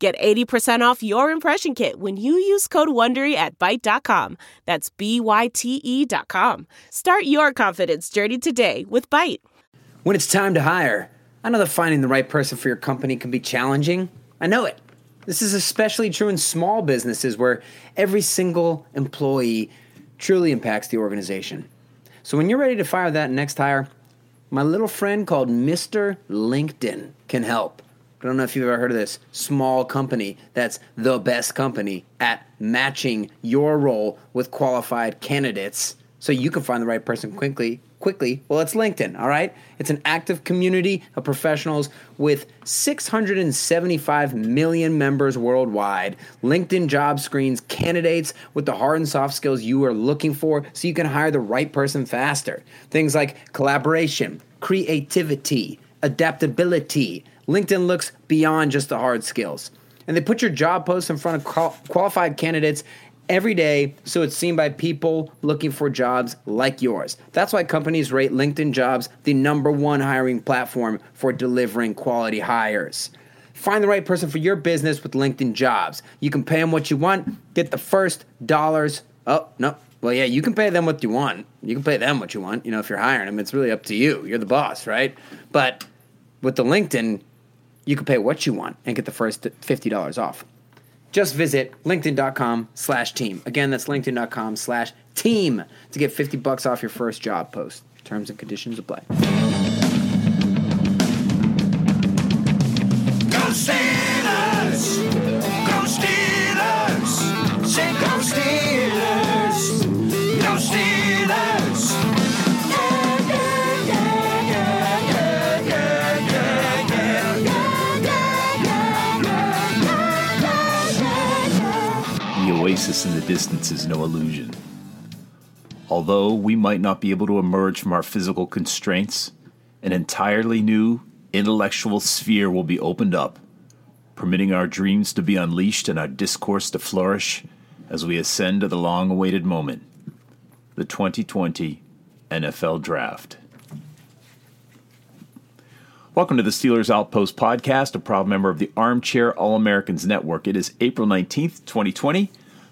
Get 80% off your impression kit when you use code WONDERY at Byte.com. That's B-Y-T-E dot com. Start your confidence journey today with Byte. When it's time to hire, I know that finding the right person for your company can be challenging. I know it. This is especially true in small businesses where every single employee truly impacts the organization. So when you're ready to fire that next hire, my little friend called Mr. LinkedIn can help. I don't know if you've ever heard of this small company that's the best company at matching your role with qualified candidates so you can find the right person quickly quickly. Well it's linkedin all right? It's an active community of professionals with 675 million members worldwide. Linkedin job screens candidates with the hard and soft skills you are looking for so you can hire the right person faster. Things like collaboration creativity adaptability LinkedIn looks beyond just the hard skills. And they put your job posts in front of qualified candidates every day so it's seen by people looking for jobs like yours. That's why companies rate LinkedIn jobs the number one hiring platform for delivering quality hires. Find the right person for your business with LinkedIn jobs. You can pay them what you want, get the first dollars. Oh, no. Well, yeah, you can pay them what you want. You can pay them what you want. You know, if you're hiring them, it's really up to you. You're the boss, right? But with the LinkedIn, you can pay what you want and get the first $50 off. Just visit linkedin.com slash team. Again, that's linkedin.com slash team to get 50 bucks off your first job post. Terms and conditions apply. Go! Oasis in the distance is no illusion. Although we might not be able to emerge from our physical constraints, an entirely new intellectual sphere will be opened up, permitting our dreams to be unleashed and our discourse to flourish as we ascend to the long awaited moment the 2020 NFL Draft. Welcome to the Steelers Outpost podcast, a proud member of the Armchair All Americans Network. It is April 19th, 2020.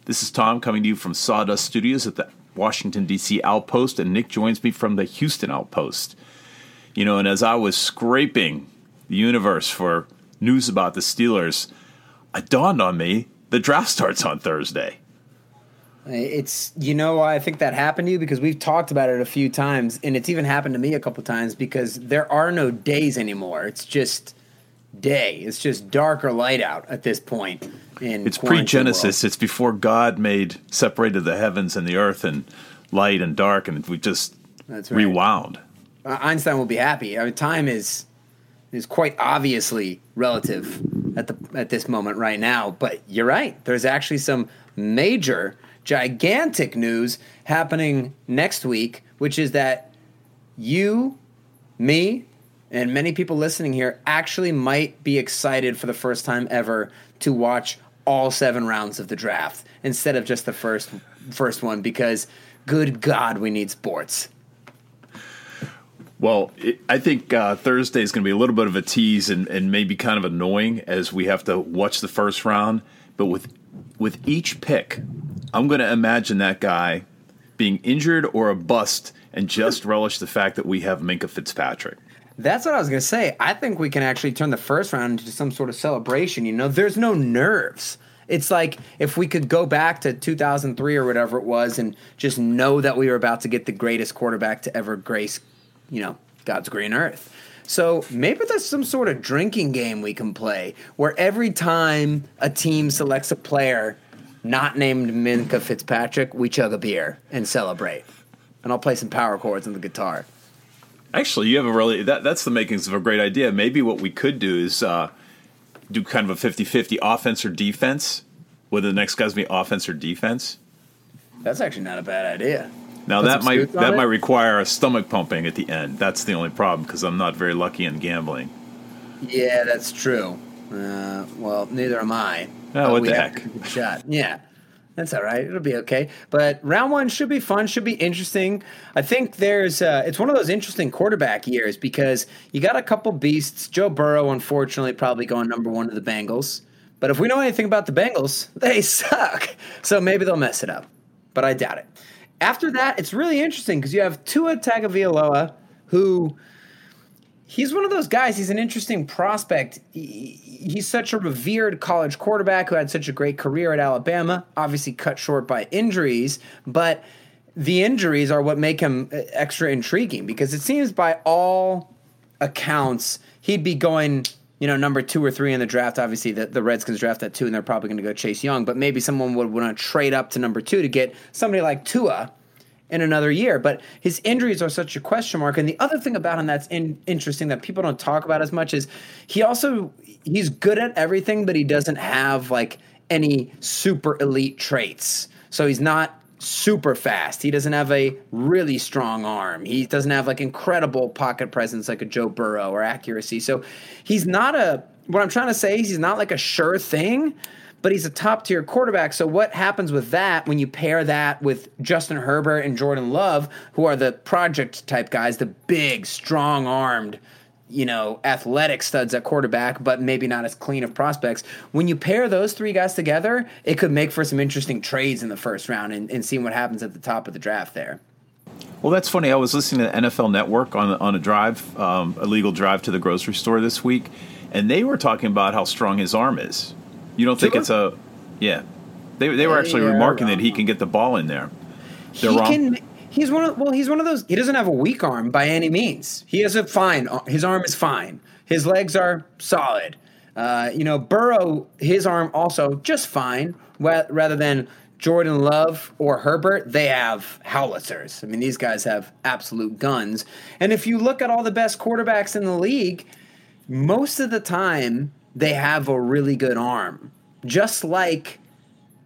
This is Tom coming to you from Sawdust Studios at the Washington, D.C. Outpost, and Nick joins me from the Houston Outpost. You know, and as I was scraping the universe for news about the Steelers, it dawned on me the draft starts on Thursday. It's you know I think that happened to you because we've talked about it a few times, and it's even happened to me a couple times because there are no days anymore. It's just day. It's just dark or light out at this point in it's pre-Genesis. It's before God made separated the heavens and the earth and light and dark, and we just right. rewound. Uh, Einstein will be happy. I mean, time is is quite obviously relative at the at this moment right now. But you're right. There's actually some major, gigantic news happening next week, which is that you, me, and many people listening here actually might be excited for the first time ever to watch all seven rounds of the draft instead of just the first first one because good god we need sports well, it, I think uh, Thursday is going to be a little bit of a tease and, and maybe kind of annoying as we have to watch the first round. But with with each pick, I'm going to imagine that guy being injured or a bust and just relish the fact that we have Minkah Fitzpatrick. That's what I was going to say. I think we can actually turn the first round into some sort of celebration. You know, there's no nerves. It's like if we could go back to 2003 or whatever it was and just know that we were about to get the greatest quarterback to ever grace, you know, God's green earth. So maybe there's some sort of drinking game we can play where every time a team selects a player not named Minkah Fitzpatrick, we chug a beer and celebrate. And I'll play some power chords on the guitar. Actually, you have a really that that's the makings of a great idea. Maybe what we could do is uh, do kind of a 50-50 offense or defense whether the next guy's be offense or defense. That's actually not a bad idea. Now Put that might that it? might require a stomach pumping at the end. That's the only problem because I'm not very lucky in gambling. Yeah, that's true. Uh, well, neither am I. Oh, what we the heck. Shot. Yeah. That's all right. It'll be okay. But round one should be fun. Should be interesting. I think there's. Uh, it's one of those interesting quarterback years because you got a couple beasts. Joe Burrow, unfortunately, probably going number one to the Bengals. But if we know anything about the Bengals, they suck. So maybe they'll mess it up. But I doubt it. After that, it's really interesting because you have Tua Tagovailoa, who he's one of those guys. He's an interesting prospect. He- He's such a revered college quarterback who had such a great career at Alabama, obviously cut short by injuries, but the injuries are what make him uh, extra intriguing because it seems by all accounts he'd be going you know number two or three in the draft obviously the, the redskins draft at two and they're probably going to go chase young but maybe someone would want to trade up to number two to get somebody like tua in another year. But his injuries are such a question mark. And the other thing about him that's in, interesting that people don't talk about as much is he also he's good at everything, but he doesn't have like any super elite traits. So he's not super fast. He doesn't have a really strong arm. He doesn't have like incredible pocket presence like a Joe Burrow or accuracy. So he's not a what I'm trying to say is he's not like a sure thing, but he's a top tier quarterback. So what happens with that when you pair that with Justin Herbert and Jordan Love, who are the project type guys, the big, strong armed, you know, athletic studs at quarterback, but maybe not as clean of prospects. When you pair those three guys together, it could make for some interesting trades in the first round and, and seeing what happens at the top of the draft there. Well, that's funny. I was listening to NFL Network on on a drive, um, a legal drive to the grocery store this week, and they were talking about how strong his arm is. You don't think it's a, yeah. They they were actually are remarking that he can get the ball in there. They're he wrong. can. He's one of well. He's one of those. He doesn't have a weak arm by any means. He has a fine. His arm is fine. His legs are solid. Uh, you know, Burrow. His arm also just fine. Rather than Jordan Love or Herbert, they have howitzers. I mean, these guys have absolute guns. And if you look at all the best quarterbacks in the league, most of the time they have a really good arm. Just like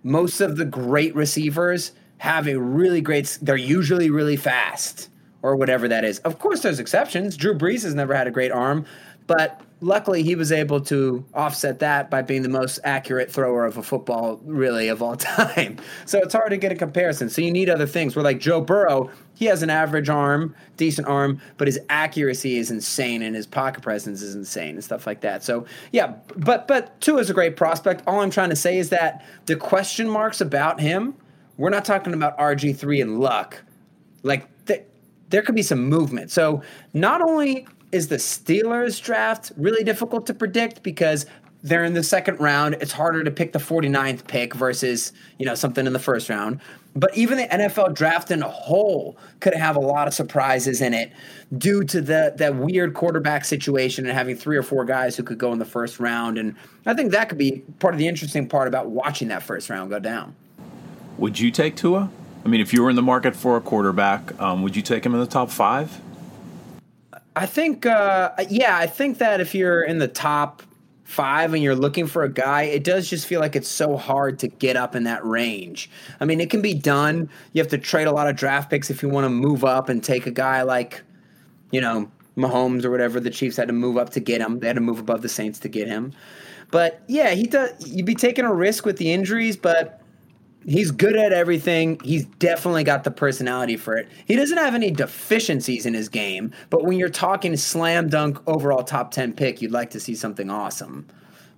most of the great receivers have a really great they're usually really fast or whatever that is of course there's exceptions drew brees has never had a great arm but luckily he was able to offset that by being the most accurate thrower of a football really of all time. So it's hard to get a comparison. So you need other things. Where like joe burrow he has an average arm decent arm but his accuracy is insane and his pocket presence is insane and stuff like that. So yeah but but Tua is a great prospect. All i'm trying to say is that the question marks about him we're not talking about rg3 and luck. Like th- there could be some movement. So not only is the Steelers draft really difficult to predict because they're in the second round, it's harder to pick the 49th pick versus, you know, something in the first round. But even the NFL draft in a whole could have a lot of surprises in it due to the that weird quarterback situation and having three or four guys who could go in the first round. And I think that could be part of the interesting part about watching that first round go down. Would you take Tua? I mean, if you were in the market for a quarterback, um, would you take him in the top five? I think, uh, yeah, I think that if you're in the top five and you're looking for a guy, it does just feel like it's so hard to get up in that range. I mean, it can be done. You have to trade a lot of draft picks if you want to move up and take a guy like, you know, Mahomes or whatever. The Chiefs had to move up to get him. They had to move above the Saints to get him. But yeah, he does. You'd be taking a risk with the injuries, but he's good at everything. He's definitely got the personality for it. He doesn't have any deficiencies in his game, but when you're talking slam dunk overall top 10 pick, you'd like to see something awesome.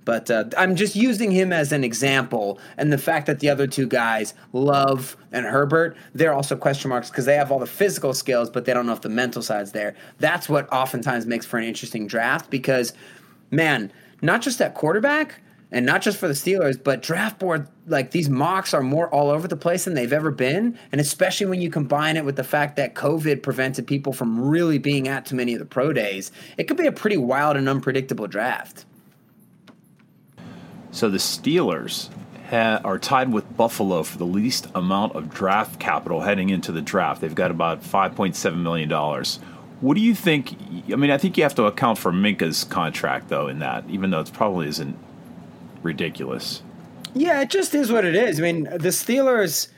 But uh, I'm just using him as an example, and the fact that the other two guys, Love and Herbert, they're also question marks because they have all the physical skills, but they don't know if the mental side's there. That's what oftentimes makes for an interesting draft because, man, not just that quarterback, and not just for the Steelers, but draft board like these mocks are more all over the place than they've ever been, and especially when you combine it with the fact that COVID prevented people from really being at too many of the pro days, it could be a pretty wild and unpredictable draft. So the Steelers ha- are tied with Buffalo for the least amount of draft capital heading into the draft. They've got about $5.7 million. What do you think? I mean, I think you have to account for Minkah's contract, though, in that, even though it probably isn't ridiculous. Yeah, it just is what it is. I mean, the Steelers,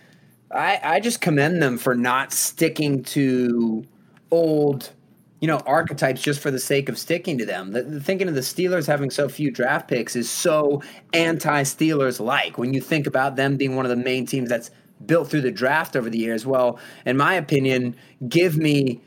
I, I just commend them for not sticking to old, you know, archetypes just for the sake of sticking to them. The, the thinking of the Steelers having so few draft picks is so anti Steelers like when you think about them being one of the main teams that's built through the draft over the years. Well, in my opinion, give me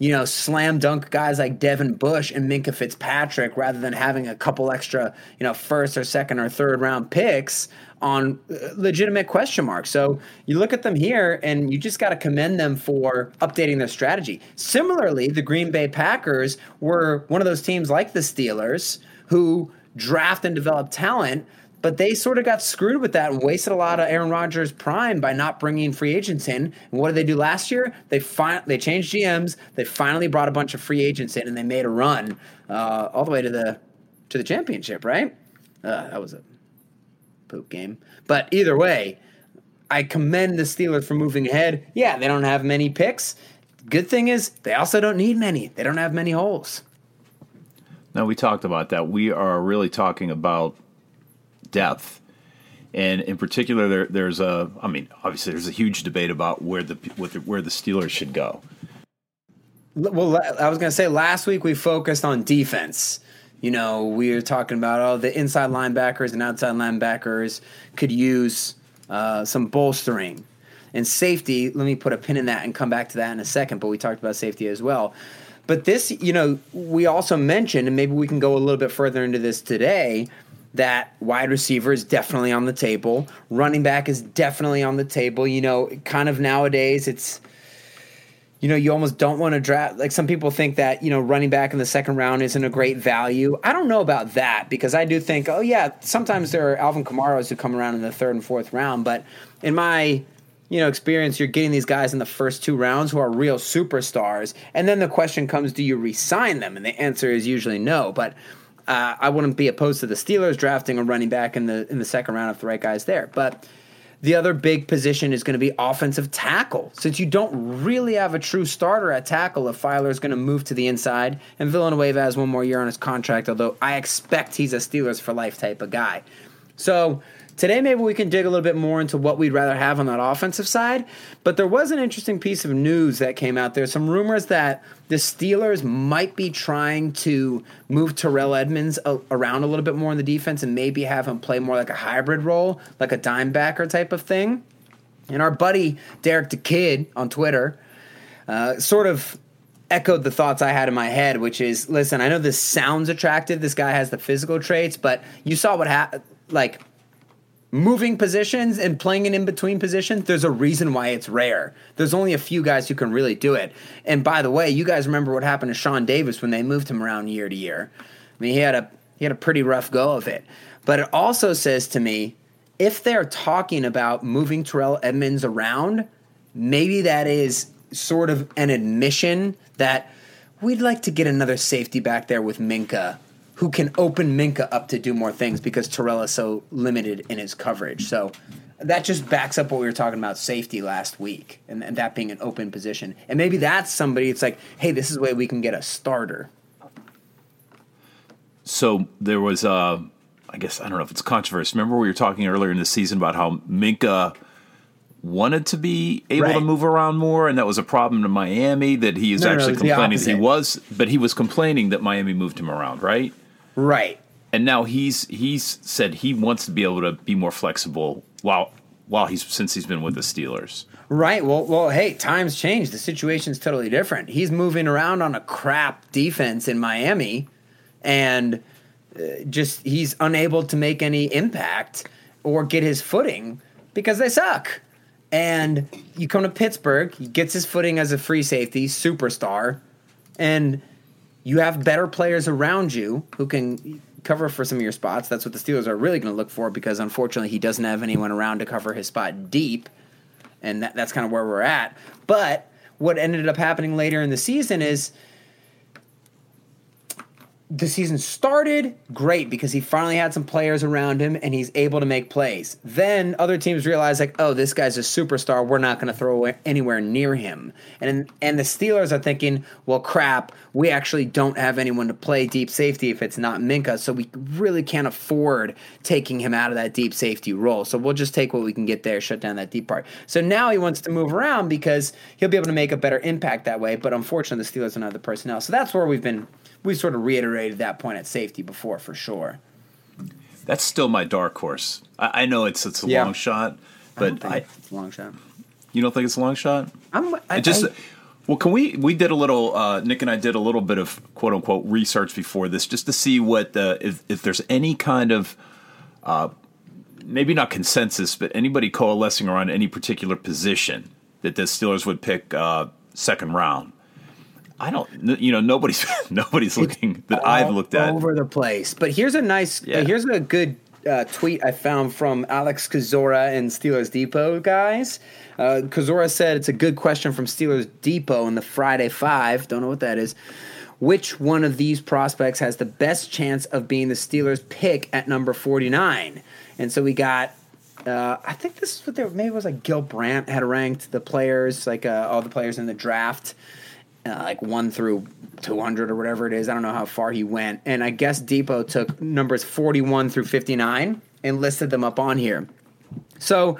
you know, slam dunk guys like Devin Bush and Minkah Fitzpatrick rather than having a couple extra, you know, first or second or third round picks on uh, legitimate question marks. So you look at them here and you just got to commend them for updating their strategy. Similarly, the Green Bay Packers were one of those teams like the Steelers who draft and develop talent but they sort of got screwed with that and wasted a lot of Aaron Rodgers' prime by not bringing free agents in. And what did they do last year? They fi- they changed GMs. They finally brought a bunch of free agents in, and they made a run uh, all the way to the to the championship. Right? Uh, that was a poop game. But either way, I commend the Steelers for moving ahead. Yeah, they don't have many picks. Good thing is they also don't need many. They don't have many holes. Now we talked about that. We are really talking about depth. And in particular, there, there's a, I mean, obviously, there's a huge debate about where the, where the Steelers should go. Well, I was going to say last week we focused on defense. You know, we were talking about oh, the inside linebackers and outside linebackers could use uh, some bolstering. And safety, let me put a pin in that and come back to that in a second, but we talked about safety as well. But this, you know, we also mentioned, and maybe we can go a little bit further into this today, that wide receiver is definitely on the table. Running back is definitely on the table. You know, kind of nowadays it's you know, you almost don't want to draft. Like some people think that, you know, running back in the second round isn't a great value. I don't know about that because I do think, oh, yeah, sometimes there are Alvin Kamaras who come around in the third and fourth round. But in my, you know, experience, you're getting these guys in the first two rounds who are real superstars. And then the question comes, do you resign them? And the answer is usually no. But uh, I wouldn't be opposed to the Steelers drafting a running back in the in the second round if the right guy's there. But the other big position is going to be offensive tackle. Since you don't really have a true starter at tackle, if Feiler is going to move to the inside, and Villanueva has one more year on his contract, although I expect he's a Steelers for life type of guy. So Today, maybe we can dig a little bit more into what we'd rather have on that offensive side. But there was an interesting piece of news that came out. There's some rumors that the Steelers might be trying to move Terrell Edmunds a- around a little bit more in the defense and maybe have him play more like a hybrid role, like a dime backer type of thing. And our buddy Derek the Kid on Twitter uh, sort of echoed the thoughts I had in my head, which is, listen, I know this sounds attractive. This guy has the physical traits, but you saw what happened. Like moving positions and playing an in between position, there's a reason why it's rare. There's only a few guys who can really do it. And by the way, you guys remember what happened to Sean Davis when they moved him around year to year. I mean, he had a he had a pretty rough go of it. But it also says to me, if they're talking about moving Terrell Edmunds around, maybe that is sort of an admission that we'd like to get another safety back there with Minkah who can open Minkah up to do more things because Terrell is so limited in his coverage. So that just backs up what we were talking about safety last week and, and that being an open position. And maybe that's somebody it's like, hey, this is the way we can get a starter. So there was, uh, I guess, I don't know if it's controversy. Remember we were talking earlier in the season about how Minkah wanted to be able right. to move around more, and that was a problem in Miami. That he is no, actually no, complaining that he was, but he was complaining that Miami moved him around, right? Right. And now he's he's said he wants to be able to be more flexible while while he's since he's been with the Steelers. Right. Well, well, hey, times change. The situation's totally different. He's moving around on a crap defense in Miami, and uh, just he's unable to make any impact or get his footing because they suck. And you come to Pittsburgh, he gets his footing as a free safety superstar, and you have better players around you who can cover for some of your spots. That's what the Steelers are really going to look for because unfortunately he doesn't have anyone around to cover his spot deep, and that, that's kind of where we're at. But what ended up happening later in the season is the season started great because he finally had some players around him and he's able to make plays. Then other teams realize like, oh, this guy's a superstar. We're not going to throw anywhere near him. And and the Steelers are thinking, well, crap, we actually don't have anyone to play deep safety if it's not Minkah, so we really can't afford taking him out of that deep safety role. So we'll just take what we can get there, shut down that deep part. So now he wants to move around because he'll be able to make a better impact that way. But unfortunately, the Steelers don't have the personnel. So that's where we've been we sort of reiterated that point at safety before for sure. That's still my dark horse. I, I know it's it's a yeah. long shot, but I, it's a long shot. You don't think it's a long shot? I'm, I, just. well, can we? We did a little. Uh, Nick and I did a little bit of quote unquote research before this, just to see what the if if there's any kind of uh, maybe not consensus, but anybody coalescing around any particular position that the Steelers would pick uh, second round. I don't, you know, nobody's nobody's looking that I've looked at over the place. But here's a nice, yeah. uh, here's a good uh, tweet I found from Alex Kozora and Steelers Depot guys. Uh, Kozora said it's a good question from Steelers Depot in the Friday Five. Don't know what that is. Which one of these prospects has the best chance of being the Steelers' pick at number 49? And so we got uh, I think this is what they maybe it was like Gil Brandt had ranked the players, like uh, all the players in the draft uh, like one through 200 or whatever it is. I don't know how far he went. And I guess Depot took numbers 41 through 59 and listed them up on here. So,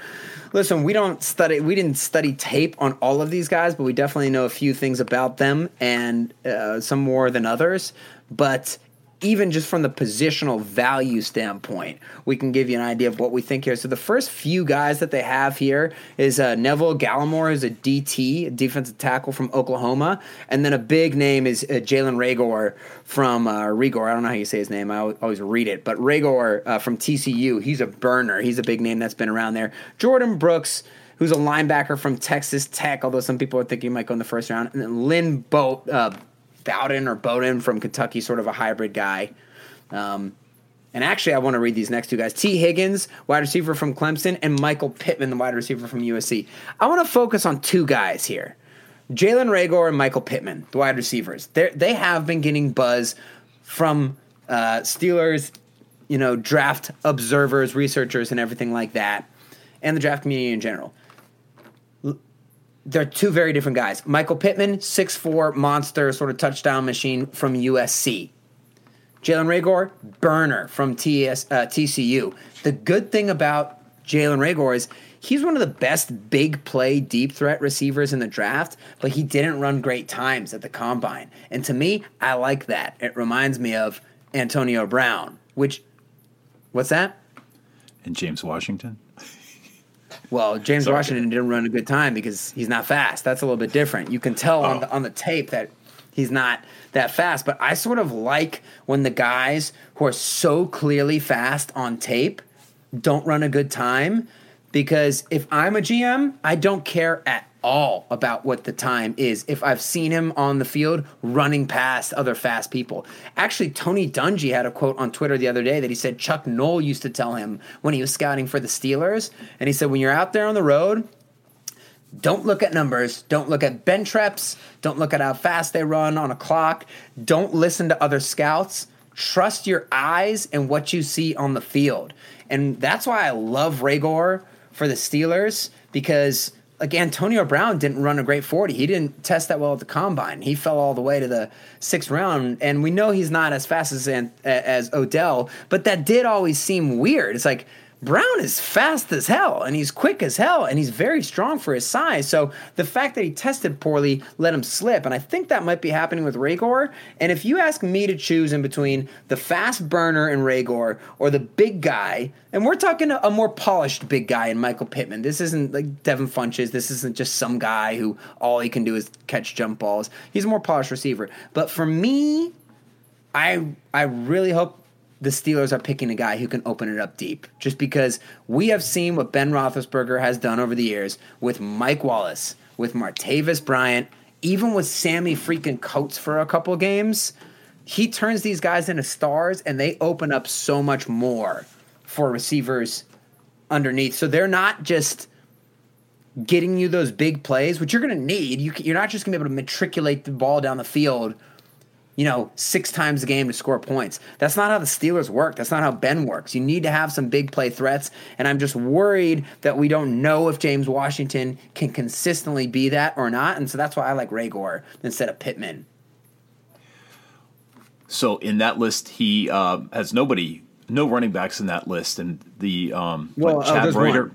listen, we don't study, we didn't study tape on all of these guys, but we definitely know a few things about them and uh, some more than others. But even just from the positional value standpoint, we can give you an idea of what we think here. So the first few guys that they have here is uh, Neville Gallimore, who's a DT, a defensive tackle from Oklahoma, and then a big name is uh, Jalen Reagor from uh, Rigor. I don't know how you say his name. I always read it, but Reagor uh, from TCU. He's a burner. He's a big name that's been around there. Jordyn Brooks who's a linebacker from Texas Tech, although some people are thinking he might go in the first round. And then Lynn Boat, uh, Bowden or Bowden from Kentucky, sort of a hybrid guy. Um, and actually, I want to read these next two guys Tee Higgins, wide receiver from Clemson, and Michael Pittman, the wide receiver from USC. I want to focus on two guys here Jalen Reagor and Michael Pittman, the wide receivers. They're, they have been getting buzz from uh, Steelers, you know, draft observers, researchers, and everything like that, and the draft community in general they're two very different guys. Michael Pittman, six four monster, sort of touchdown machine from USC. Jalen Reagor, burner from TS, uh, TCU. The good thing about Jalen Reagor is he's one of the best big play deep threat receivers in the draft, but he didn't run great times at the combine. And to me, I like that. It reminds me of Antonio Brown, which, what's that? And James Washington. Well, James Sorry. Washington didn't run a good time because he's not fast. That's a little bit different. You can tell oh. on the on the tape that he's not that fast. But I sort of like when the guys who are so clearly fast on tape don't run a good time because if I'm a GM, I don't care at all about what the time is if I've seen him on the field running past other fast people. Actually, Tony Dungy had a quote on Twitter the other day that he said Chuck Noll used to tell him when he was scouting for the Steelers. And he said, when you're out there on the road, don't look at numbers. Don't look at bench reps. Don't look at how fast they run on a clock. Don't listen to other scouts. Trust your eyes and what you see on the field. And that's why I love Reagor for the Steelers because like Antonio Brown didn't run a great 40. He didn't test that well at the combine. He fell all the way to the sixth round, and we know he's not as fast as as Odell, but that did always seem weird. It's like Brown is fast as hell and he's quick as hell and he's very strong for his size. So the fact that he tested poorly let him slip. And I think that might be happening with Reagor. And if you ask me to choose in between the fast burner and Reagor or the big guy, and we're talking a, a more polished big guy in Michael Pittman. This isn't like Devin Funchess. This isn't just some guy who all he can do is catch jump balls. He's a more polished receiver. But for me, I I really hope the Steelers are picking a guy who can open it up deep. Just because we have seen what Ben Roethlisberger has done over the years with Mike Wallace, with Martavis Bryant, even with Sammy freaking Coates for a couple games. He turns these guys into stars, and they open up so much more for receivers underneath. So they're not just getting you those big plays, which you're going to need. You, you're not just going to be able to matriculate the ball down the field – you know, six times a game to score points. That's not how the Steelers work. That's not how Ben works. You need to have some big play threats. And I'm just worried that we don't know if James Washington can consistently be that or not. And so that's why I like Reagor instead of Pittman. So in that list, he uh, has nobody, no running backs in that list. And the um, well, what, Chad oh, Reuter.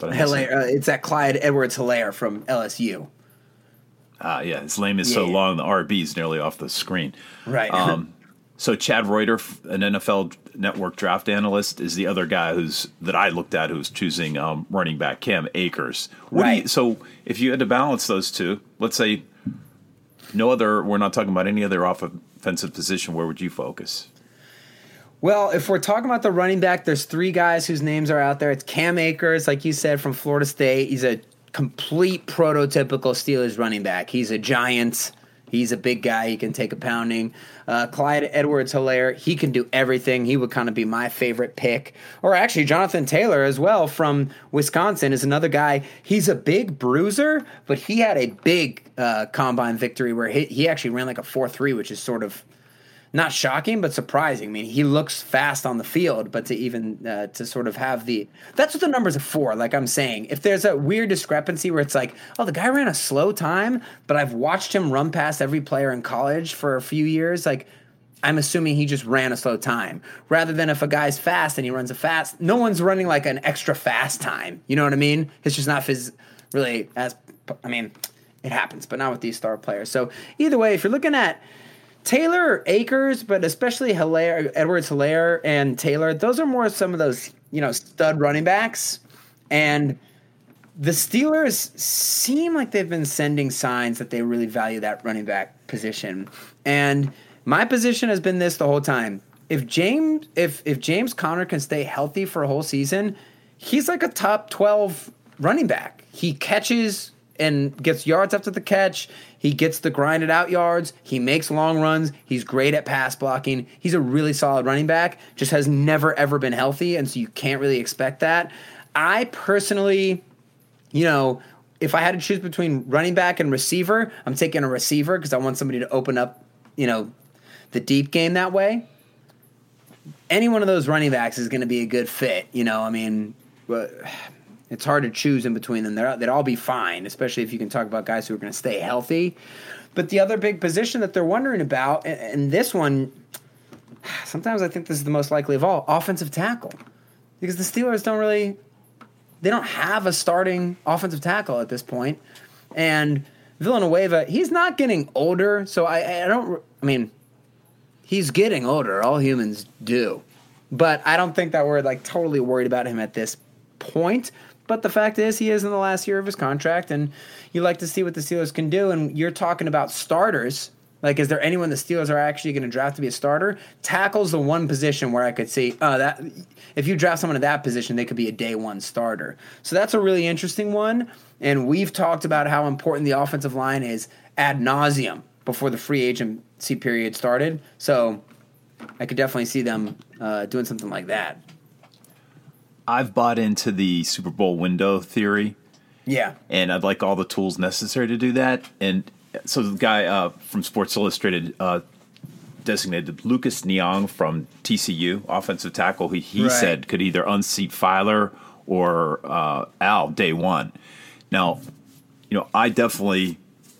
Hilaire, uh, it's that Clyde Edwards Hilaire from LSU. Ah, yeah, his name is yeah. so long the RB is nearly off the screen. Right. Um, so Chad Reuter, an NFL Network draft analyst, is the other guy who's that I looked at who's choosing um, running back Cam Akers. What right. You, so if you had to balance those two, let's say no other, we're not talking about any other offensive position. Where would you focus? Well, if we're talking about the running back, there's three guys whose names are out there. It's Cam Akers, like you said, from Florida State. He's a complete prototypical Steelers running back. He's a giant. He's a big guy. He can take a pounding. Uh, Clyde Edwards Hilaire, he can do everything. He would kind of be my favorite pick. Or actually, Jonathan Taylor as well from Wisconsin is another guy. He's a big bruiser, but he had a big uh, combine victory where he, he actually ran like a 4 3, which is sort of not shocking, but surprising. I mean, he looks fast on the field, but to even uh, to sort of have the that's what the numbers are for. Like I'm saying, if there's a weird discrepancy where it's like, oh, the guy ran a slow time, but I've watched him run past every player in college for a few years, like. I'm assuming he just ran a slow time rather than if a guy's fast and he runs a fast. No one's running like an extra fast time. You know what I mean? It's just not phys- really as. I mean, it happens, but not with these star players. So either way, if you're looking at Taylor Akers, but especially Hilaire, Edwards Hilaire and Taylor, those are more some of those, you know, stud running backs. And the Steelers seem like they've been sending signs that they really value that running back position. And my position has been this the whole time. If James if if James Conner can stay healthy for a whole season, he's like a top 12 running back. He catches and gets yards after the catch. He gets the grinded out yards. He makes long runs. He's great at pass blocking. He's a really solid running back. Just has never ever been healthy, and so you can't really expect that. I personally, you know, if I had to choose between running back and receiver, I'm taking a receiver because I want somebody to open up, you know, the deep game that way. Any one of those running backs is going to be a good fit. You know, I mean, it's hard to choose in between them. They're, they'd all be fine, especially if you can talk about guys who are going to stay healthy. But the other big position that they're wondering about, and, and this one, sometimes I think this is the most likely of all, offensive tackle, because the Steelers don't really, they don't have a starting offensive tackle at this point. and Villanueva, he's not getting older, so I, I don't. I mean, he's getting older. All humans do, but I don't think that we're like totally worried about him at this point. But the fact is, he is in the last year of his contract, and you like to see what the Steelers can do. And you're talking about starters. Like, is there anyone the Steelers are actually going to draft to be a starter? Tackle's the one position where I could see, oh, that if you draft someone at that position, they could be a day one starter. So that's a really interesting one. And we've talked about how important the offensive line is ad nauseum before the free agency period started. So I could definitely see them uh, doing something like that. I've bought into the Super Bowl window theory. Yeah. And I'd like all the tools necessary to do that. And so the guy uh, from Sports Illustrated uh, designated Lucas Niang from TCU, offensive tackle. He, he right. said could either unseat Feiler or uh, Al day one. Now, you know, I definitely,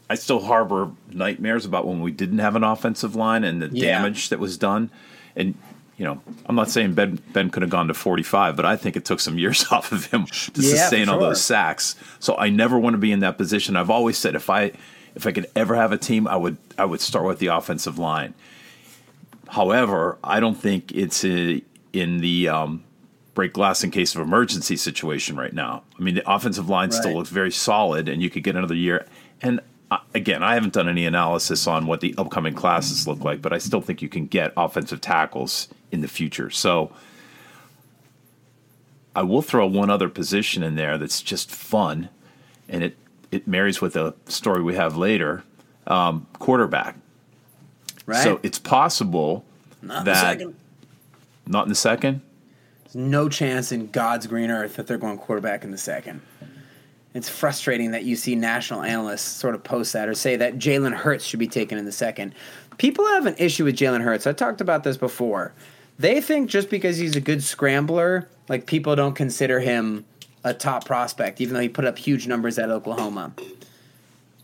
I still harbor nightmares about when we didn't have an offensive line and the yeah. damage that was done. And you know, I'm not saying Ben Ben could have gone to 45, but I think it took some years off of him to yeah, sustain sure. all those sacks. So I never want to be in that position. I've always said if I if I could ever have a team, I would I would start with the offensive line. However, I don't think it's a, in the um, break glass in case of emergency situation right now. I mean, the offensive line right. still looks very solid, and you could get another year. And again, I haven't done any analysis on what the upcoming classes look like, but I still think you can get offensive tackles in the future. So I will throw one other position in there that's just fun, and it it marries with a story we have later. Um, quarterback. Right. So it's possible not that in not in the second. There's no chance in God's green earth that they're going quarterback in the second. It's frustrating that you see national analysts sort of post that or say that Jalen Hurts should be taken in the second. people have an issue with Jalen Hurts. I talked about this before. They think just because he's a good scrambler, like people don't consider him a top prospect, even though he put up huge numbers at Oklahoma.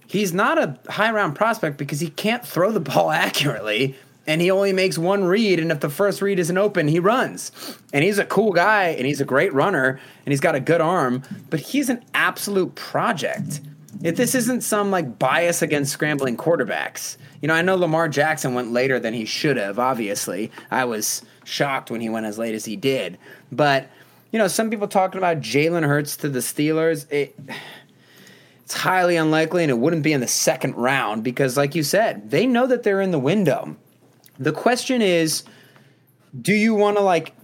He's not a high round prospect because he can't throw the ball accurately and he only makes one read and if the first read isn't open he runs. And he's a cool guy and he's a great runner and he's got a good arm but he's an absolute project. If this isn't some like bias against scrambling quarterbacks. You know i know lamar jackson went later than he should have obviously. I was shocked when he went as late as he did. But you know some people talking about jalen hurts to the steelers it it's highly unlikely and it wouldn't be in the second round because like you said they know that they're in the window the question is, do you want to like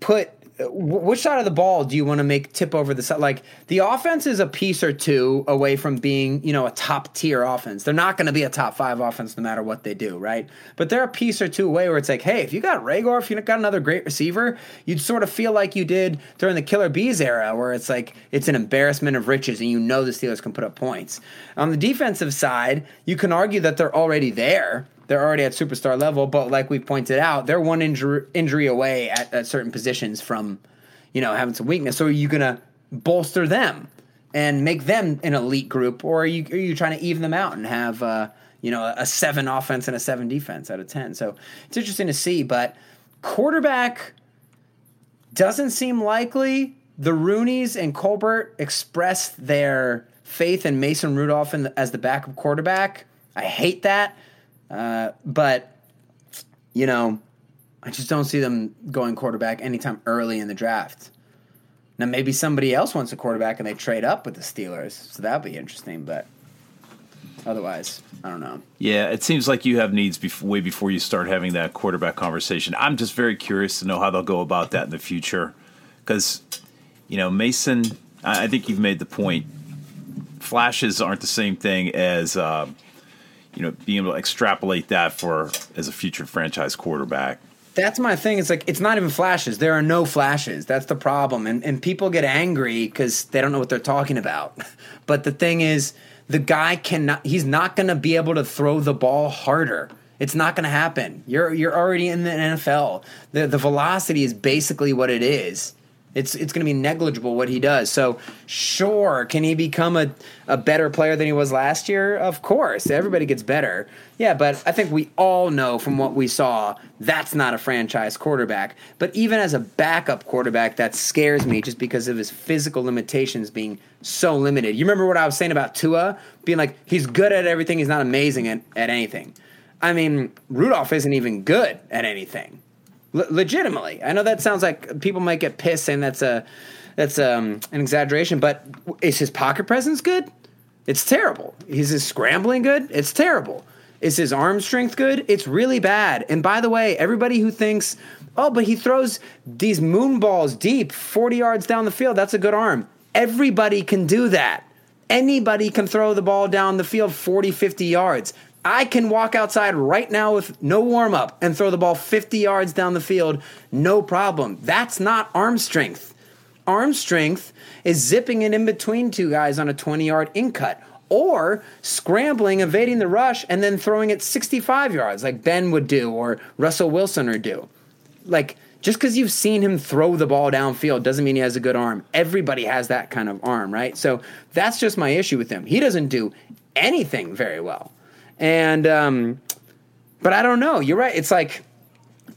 put which side of the ball do you want to make tip over the side? Like the offense is a piece or two away from being, you know, a top tier offense. They're not going to be a top five offense no matter what they do, right? But they're a piece or two away where it's like, hey, if you got Reagor, if you got another great receiver, you'd sort of feel like you did during the Killer Bees era, where it's like it's an embarrassment of riches, and you know the Steelers can put up points. On the defensive side, you can argue that they're already there they're already at superstar level, but like we pointed out, they're one injury injury away at, at certain positions from, you know, having some weakness. So are you gonna bolster them and make them an elite group, or are you are you trying to even them out and have uh, you know a seven offense and a seven defense out of ten? So it's interesting to see, but quarterback doesn't seem likely. The Rooneys and Colbert expressed their faith in Mason Rudolph the, as the backup quarterback. I hate that. Uh, but you know, I just don't see them going quarterback anytime early in the draft. Now maybe somebody else wants a quarterback and they trade up with the Steelers, so that'd be interesting. But otherwise, I don't know. Yeah, it seems like you have needs way before you start having that quarterback conversation. I'm just very curious to know how they'll go about that in the future, because you know Mason. I think you've made the point. Flashes aren't the same thing as. Uh, you know, being able to extrapolate that for as a future franchise quarterback. That's my thing. It's like it's not even flashes. There are no flashes. That's the problem, and and people get angry because they don't know what they're talking about. But the thing is, the guy cannot. He's not going to be able to throw the ball harder. It's not going to happen. You're you're already in the NFL. The the velocity is basically what it is. It's it's going to be negligible what he does. So sure, can he become a, a better player than he was last year? Of course, everybody gets better. Yeah, but I think we all know from what we saw that's not a franchise quarterback. But even as a backup quarterback, that scares me just because of his physical limitations being so limited. You remember what I was saying about Tua being like he's good at everything, he's not amazing at, at anything. I mean, Rudolph isn't even good at anything legitimately. I know that sounds like people might get pissed saying that's a that's um, an exaggeration, but is his pocket presence good? It's terrible. Is his scrambling good? It's terrible. Is his arm strength good? It's really bad. And by the way, everybody who thinks, oh, but he throws these moon balls deep 40 yards down the field, that's a good arm. Everybody can do that. Anybody can throw the ball down the field 40, 50 yards. I can walk outside right now with no warm up and throw the ball 50 yards down the field, no problem. That's not arm strength. Arm strength is zipping it in between two guys on a 20 yard in cut or scrambling, evading the rush, and then throwing it 65 yards like Ben would do or Russell Wilson would do. Like, just because you've seen him throw the ball downfield doesn't mean he has a good arm. Everybody has that kind of arm, right? So that's just my issue with him. He doesn't do anything very well. And um, but I don't know. You're right. It's like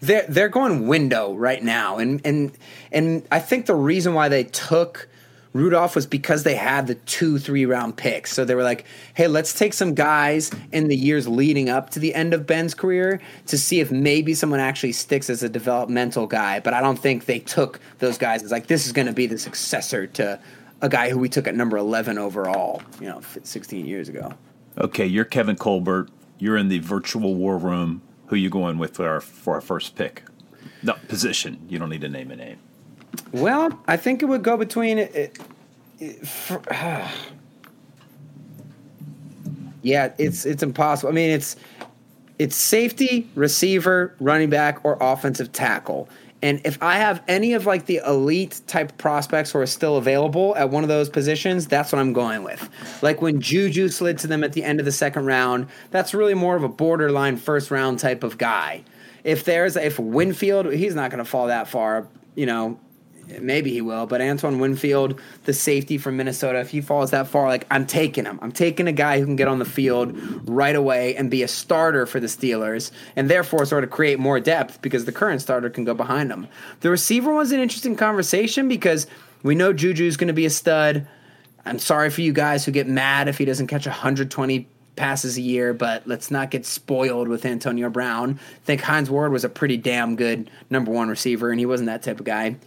they're they're going window right now, and and and I think the reason why they took. Rudolph was because they had the two, three round picks. So they were like, hey, let's take some guys in the years leading up to the end of Ben's career to see if maybe someone actually sticks as a developmental guy. But I don't think they took those guys as like, this is going to be the successor to a guy who we took at number 11 overall, you know, 16 years ago okay, you're Kevin Colbert. You're in the virtual war room. Who you going with for our, for our first pick? No, position. You don't need to name a name. Well, I think it would go between. It, it, for, uh, yeah, it's it's impossible. I mean, it's it's safety, receiver, running back, or offensive tackle. And if I have any of like the elite type prospects who are still available at one of those positions, that's what I'm going with. Like when Juju slid to them at the end of the second round, that's really more of a borderline first round type of guy. If there's if Winfield, he's not going to fall that far, you know, maybe he will, but Antoine Winfield, the safety from Minnesota, if he falls that far, like I'm taking him. I'm taking a guy who can get on the field right away and be a starter for the Steelers, and therefore sort of create more depth because the current starter can go behind him. The receiver was an interesting conversation because we know Juju's going to be a stud. I'm sorry for you guys who get mad if he doesn't catch 120 passes a year, but let's not get spoiled with Antonio Brown. I think Hines Ward was a pretty damn good number one receiver, and he wasn't that type of guy.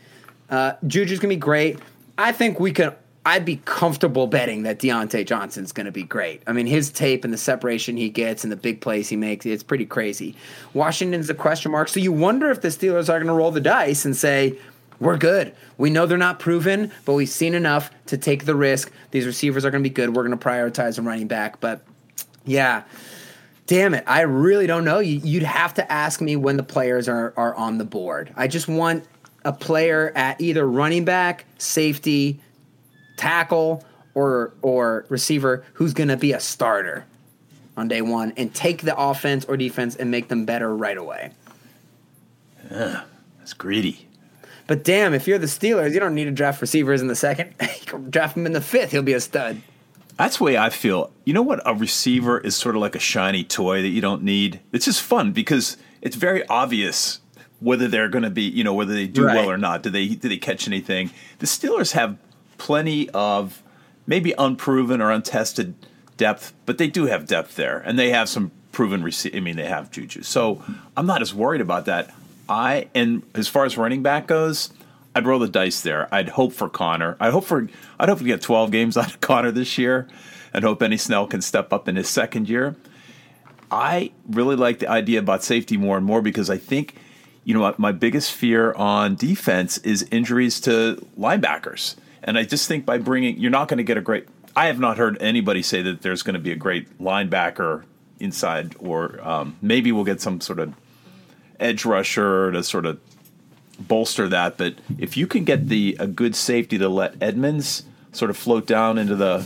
Uh, Juju's gonna be great. I think we could. I'd be comfortable betting that Diontae Johnson's going to be great. I mean, his tape and the separation he gets and the big plays he makes, it's pretty crazy. Washington's a question mark. So you wonder if the Steelers are going to roll the dice and say, we're good. We know they're not proven, but we've seen enough to take the risk. These receivers are going to be good. We're going to prioritize a running back. But yeah, damn it. I really don't know. You'd have to ask me when the players are, are on the board. I just want a player at either running back, safety, tackle, or or receiver who's going to be a starter on day one and take the offense or defense and make them better right away. Yeah, that's greedy. But damn, if you're the Steelers, you don't need to draft receivers in the second. you draft him in the fifth; he'll be a stud. That's the way I feel. You know what? A receiver is sort of like a shiny toy that you don't need. It's just fun because it's very obvious whether they're going to be, you know, whether they do right. well or not. Do they do they catch anything? The Steelers have plenty of maybe unproven or untested depth, but they do have depth there, and they have some proven. Rece- I mean, they have Juju, so I'm not as worried about that. I and as far as running back goes, I'd roll the dice there. I'd hope for Conner. I'd hope for I'd hope to get 12 games out of Conner this year, and hope Benny Snell can step up in his second year. I really like the idea about safety more and more because I think you know, my biggest fear on defense is injuries to linebackers. And I just think by bringing, you're not going to get a great. I have not heard anybody say that there's going to be a great linebacker inside, or um, maybe we'll get some sort of edge rusher to sort of bolster that. But if you can get the a good safety to let Edmunds sort of float down into the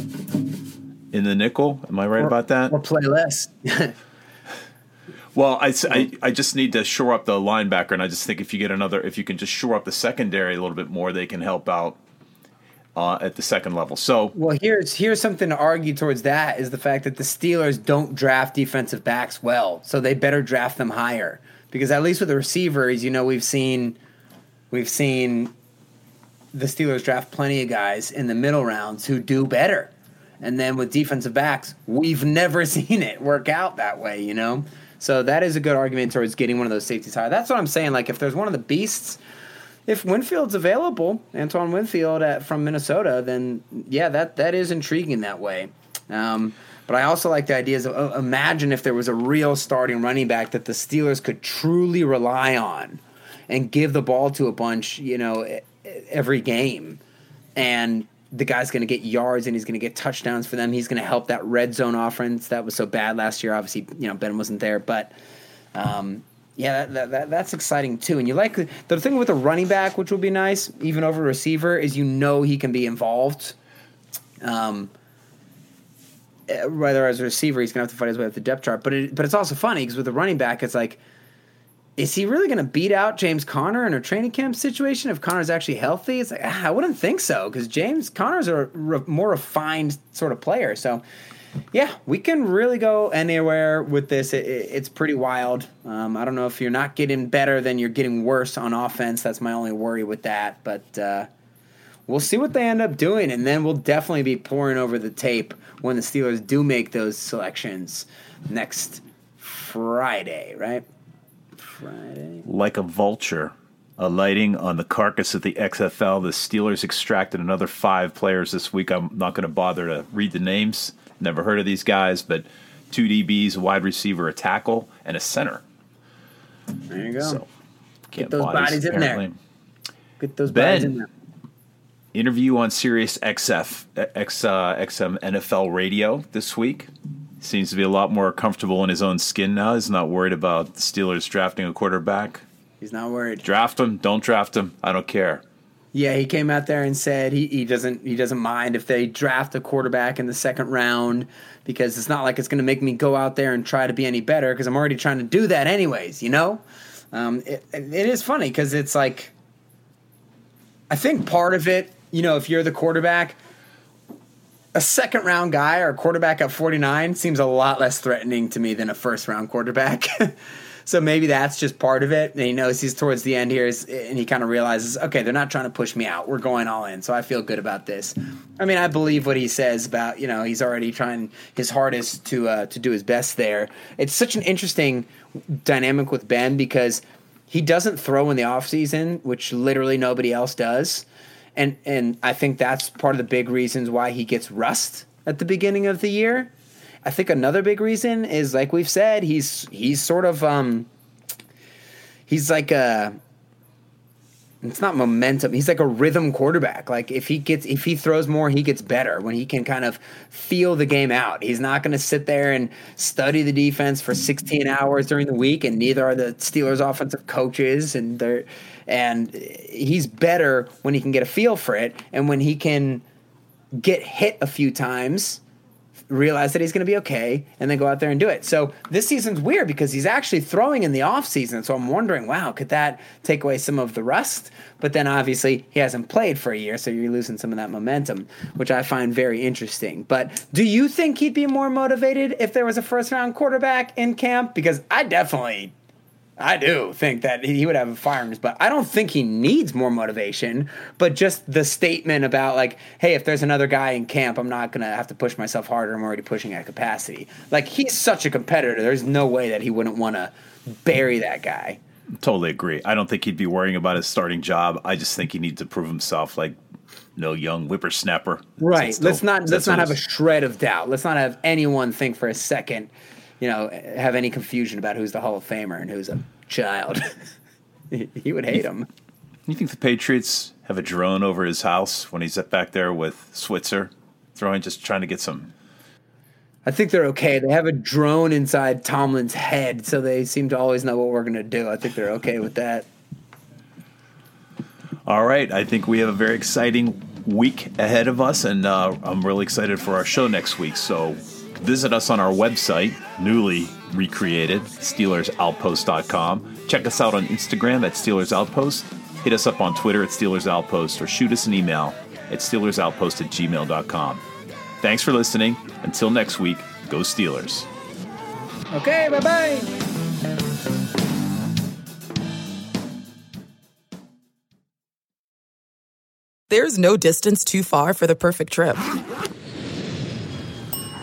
in the nickel, am I right or, about that? Or play less. Well, I, I, I, just need to shore up the linebacker, and I just think if you get another, if you can just shore up the secondary a little bit more, they can help out uh, at the second level. So, well, here's here's something to argue towards that is the fact that the Steelers don't draft defensive backs well, so they better draft them higher because at least with the receivers, you know, we've seen we've seen the Steelers draft plenty of guys in the middle rounds who do better. And then with defensive backs, we've never seen it work out that way, you know? So that is a good argument towards getting one of those safeties high. That's what I'm saying. Like if there's one of the beasts, if Winfield's available, Antoine Winfield at, from Minnesota, then yeah, that that is intriguing that way. Um, but I also like the ideas of uh, imagine if there was a real starting running back that the Steelers could truly rely on and give the ball to a bunch, you know, every game. And the guy's going to get yards and he's going to get touchdowns for them. He's going to help that red zone offense that was so bad last year. Obviously, you know Ben wasn't there, but um, yeah, that, that, that, that's exciting too. And you like the thing with a running back, which will be nice, even over a receiver, is you know he can be involved. Um, whether as a receiver, he's going to have to fight his way up the depth chart, but it, but it's also funny because with a running back, it's like is he really going to beat out James Conner in a training camp situation if Conner's actually healthy? It's like ah, I wouldn't think so because James Conner's a re- more refined sort of player. So, yeah, we can really go anywhere with this. It, it, it's pretty wild. Um, I don't know if you're not getting better, then you're getting worse on offense. That's my only worry with that. But uh, we'll see what they end up doing, and then we'll definitely be pouring over the tape when the Steelers do make those selections next Friday, right? Friday. Like a vulture alighting on the carcass of the XFL, the Steelers extracted another five players this week. I'm not going to bother to read the names. Never heard of these guys, but two DBs, a wide receiver, a tackle, and a center. There you go. So, Get those bodies, bodies in there. Get those ben, bodies in there. Interview on Sirius XF, X, uh, XM NFL radio this week seems to be a lot more comfortable in his own skin now. He's not worried about the Steelers drafting a quarterback. He's not worried. Draft him, don't draft him. I don't care. Yeah, he came out there and said he, he doesn't he doesn't mind if they draft a quarterback in the second round because it's not like it's going to make me go out there and try to be any better because I'm already trying to do that anyways. You know, um, it, it is funny because it's like I think part of it, you know, if you're the quarterback, a second round guy or quarterback at 49 seems a lot less threatening to me than a first round quarterback. so maybe that's just part of it. And he knows he's towards the end here, and he kind of realizes, okay, they're not trying to push me out. We're going all in. So I feel good about this. I mean, I believe what he says about you know he's already trying his hardest to uh, to do his best there. It's such an interesting dynamic with Ben because he doesn't throw in the offseason, which literally nobody else does. And and I think that's part of the big reasons why he gets rust at the beginning of the year. I think another big reason is like we've said, he's he's sort of um he's like a it's not momentum. He's like a rhythm quarterback. Like if he gets if he throws more, he gets better when he can kind of feel the game out. He's not going to sit there and study the defense for 16 hours during the week and neither are the Steelers offensive coaches and they're and he's better when he can get a feel for it and when he can get hit a few times realize that he's going to be okay, and then go out there and do it. So this season's weird because he's actually throwing in the off season. So I'm wondering, wow, could that take away some of the rust? But then obviously he hasn't played for a year, so you're losing some of that momentum, which I find very interesting. But do you think he'd be more motivated if there was a first round quarterback in camp? Because I definitely I do think that he would have a fire in his butt. I don't think he needs more motivation, but just the statement about like, hey, if there's another guy in camp, I'm not gonna have to push myself harder. I'm already pushing at capacity. Like he's such a competitor. There's no way that he wouldn't want to bury that guy. Totally agree. I don't think he'd be worrying about his starting job. I just think he needs to prove himself. Like no young whippersnapper. Right. Still, let's not let's not have a shred of doubt. Let's not have anyone think for a second you know, have any confusion about who's the Hall of Famer and who's a child. he would hate him. You think the Patriots have a drone over his house when he's back there with Switzer, throwing, just trying to get some? I think they're okay. They have a drone inside Tomlin's head, so they seem to always know what we're going to do. I think they're okay with that. All right. I think we have a very exciting week ahead of us, and uh, I'm really excited for our show next week. So visit us on our website, newly recreated, SteelersOutpost.com. Check us out on Instagram at Steelers Outpost. Hit us up on Twitter at Steelers Outpost or shoot us an email at SteelersOutpost at gmail.com. Thanks for listening. Until next week, go Steelers. Okay, bye bye. There's no distance too far for the perfect trip.